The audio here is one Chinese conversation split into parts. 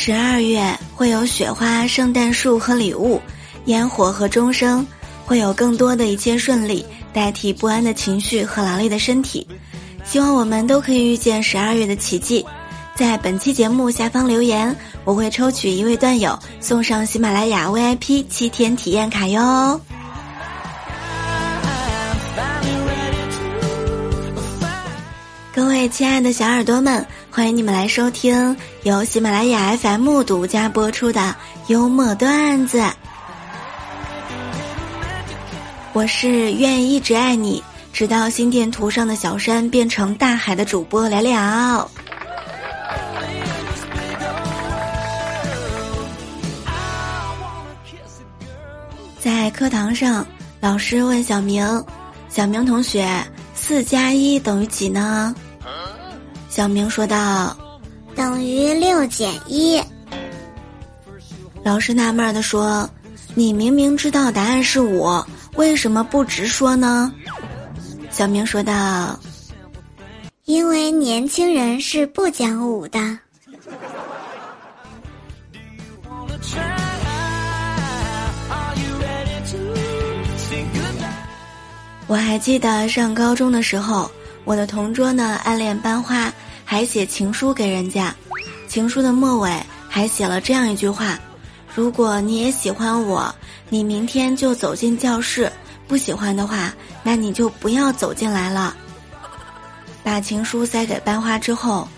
十二月会有雪花、圣诞树和礼物，烟火和钟声，会有更多的一切顺利代替不安的情绪和劳累的身体。希望我们都可以遇见十二月的奇迹。在本期节目下方留言，我会抽取一位段友送上喜马拉雅 VIP 七天体验卡哟。各位亲爱的小耳朵们，欢迎你们来收听由喜马拉雅 FM 独家播出的幽默段子。我是愿意一直爱你，直到心电图上的小山变成大海的主播聊聊。在课堂上，老师问小明：“小明同学，四加一等于几呢？”小明说道：“等于六减一。”老师纳闷的说：“你明明知道答案是五，为什么不直说呢？”小明说道：“因为年轻人是不讲武的。”我还记得上高中的时候，我的同桌呢暗恋班花。还写情书给人家，情书的末尾还写了这样一句话：“如果你也喜欢我，你明天就走进教室；不喜欢的话，那你就不要走进来了。”把情书塞给班花之后，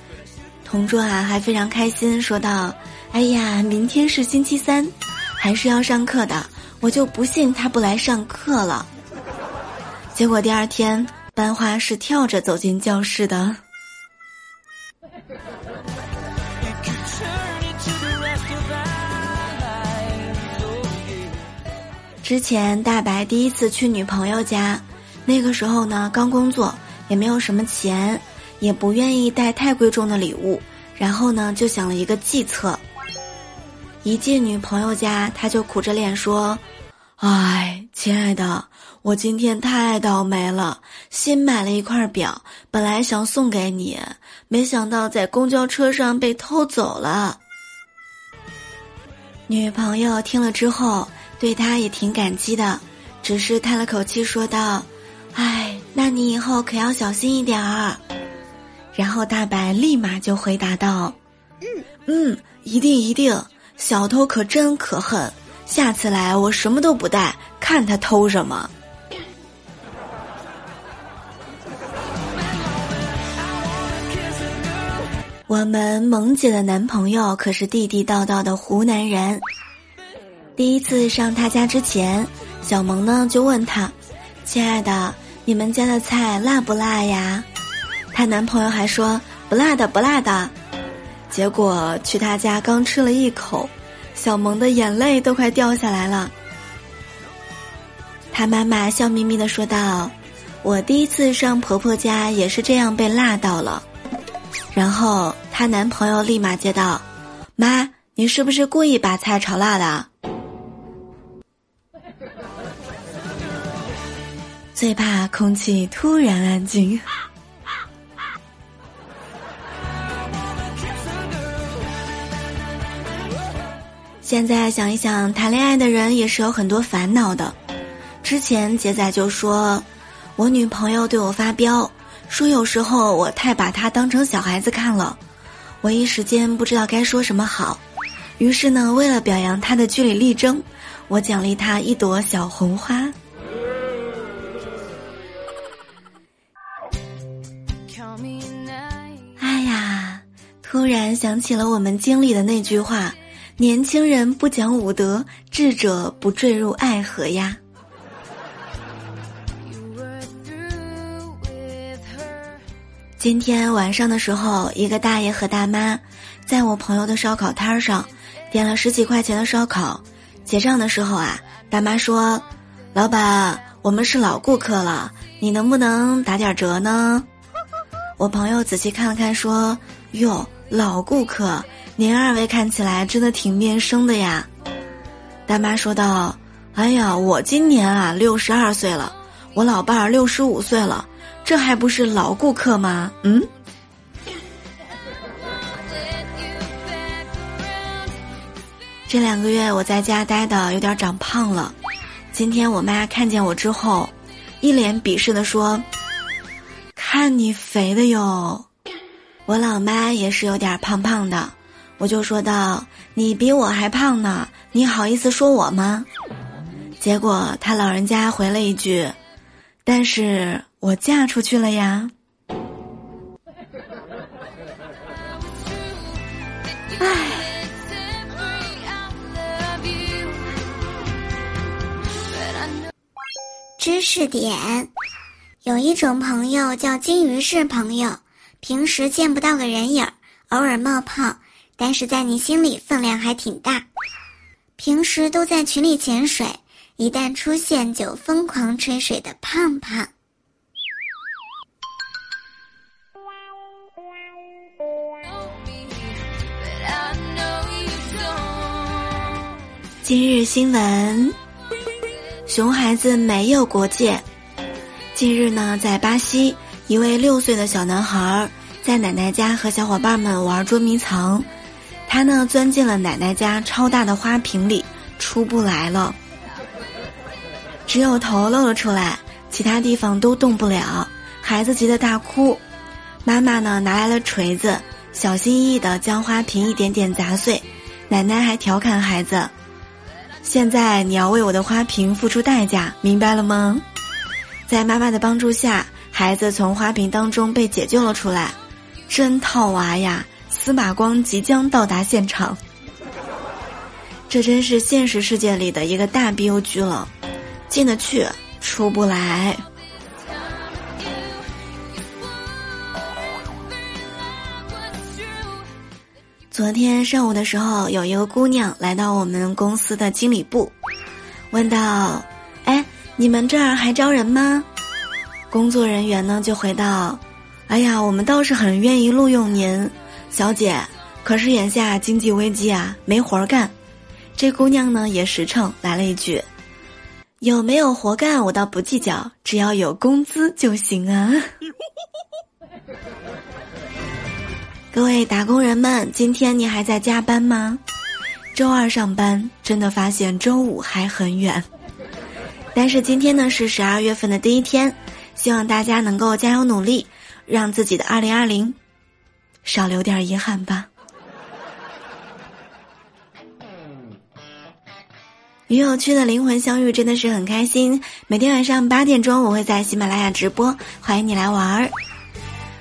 同桌啊还非常开心，说道：“哎呀，明天是星期三，还是要上课的，我就不信他不来上课了。”结果第二天，班花是跳着走进教室的。之前大白第一次去女朋友家，那个时候呢刚工作，也没有什么钱，也不愿意带太贵重的礼物，然后呢就想了一个计策。一进女朋友家，他就苦着脸说：“哎，亲爱的，我今天太倒霉了，新买了一块表，本来想送给你，没想到在公交车上被偷走了。”女朋友听了之后。对他也挺感激的，只是叹了口气说道：“哎，那你以后可要小心一点儿。”然后大白立马就回答道：“嗯嗯，一定一定，小偷可真可恨，下次来我什么都不带，看他偷什么。”我们萌姐的男朋友可是地地道道的湖南人。第一次上他家之前，小萌呢就问他：“亲爱的，你们家的菜辣不辣呀？”她男朋友还说：“不辣的，不辣的。”结果去他家刚吃了一口，小萌的眼泪都快掉下来了。她妈妈笑眯眯的说道：“我第一次上婆婆家也是这样被辣到了。”然后她男朋友立马接道：“妈，你是不是故意把菜炒辣的？”最怕空气突然安静。现在想一想，谈恋爱的人也是有很多烦恼的。之前杰仔就说，我女朋友对我发飙，说有时候我太把她当成小孩子看了，我一时间不知道该说什么好。于是呢，为了表扬她的据理力争，我奖励她一朵小红花。突然想起了我们经历的那句话：“年轻人不讲武德，智者不坠入爱河呀。”今天晚上的时候，一个大爷和大妈在我朋友的烧烤摊上点了十几块钱的烧烤，结账的时候啊，大妈说：“老板，我们是老顾客了，你能不能打点折呢？”我朋友仔细看了看，说：“哟。”老顾客，您二位看起来真的挺面生的呀。大妈说道：“哎呀，我今年啊六十二岁了，我老伴儿六十五岁了，这还不是老顾客吗？”嗯。这两个月我在家待的有点长胖了，今天我妈看见我之后，一脸鄙视的说：“看你肥的哟。”我老妈也是有点胖胖的，我就说道：“你比我还胖呢，你好意思说我吗？”结果他老人家回了一句：“但是我嫁出去了呀。”。知识点：有一种朋友叫金鱼式朋友，平时见不到个人影，偶尔冒泡，但是在你心里分量还挺大。平时都在群里潜水，一旦出现就疯狂吹水的胖胖。今日新闻。熊孩子没有国界。近日呢，在巴西，一位六岁的小男孩在奶奶家和小伙伴们玩捉迷藏，他呢钻进了奶奶家超大的花瓶里，出不来了，只有头露了出来，其他地方都动不了。孩子急得大哭，妈妈呢拿来了锤子，小心翼翼地将花瓶一点点砸碎，奶奶还调侃孩子。现在你要为我的花瓶付出代价，明白了吗？在妈妈的帮助下，孩子从花瓶当中被解救了出来。真套娃呀！司马光即将到达现场，这真是现实世界里的一个大 BU 剧了，进得去，出不来。昨天上午的时候，有一个姑娘来到我们公司的经理部，问道：“哎，你们这儿还招人吗？”工作人员呢就回道：“哎呀，我们倒是很愿意录用您，小姐。可是眼下经济危机啊，没活儿干。”这姑娘呢也实诚，来了一句：“有没有活干我倒不计较，只要有工资就行啊。”各位打工人们，今天你还在加班吗？周二上班，真的发现周五还很远。但是今天呢是十二月份的第一天，希望大家能够加油努力，让自己的二零二零少留点遗憾吧。与有趣的灵魂相遇，真的是很开心。每天晚上八点钟，我会在喜马拉雅直播，欢迎你来玩儿。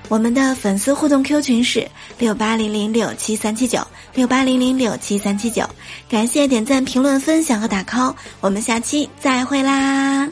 我们的粉丝互动 Q 群是六八零零六七三七九六八零零六七三七九，感谢点赞、评论、分享和打 call，我们下期再会啦。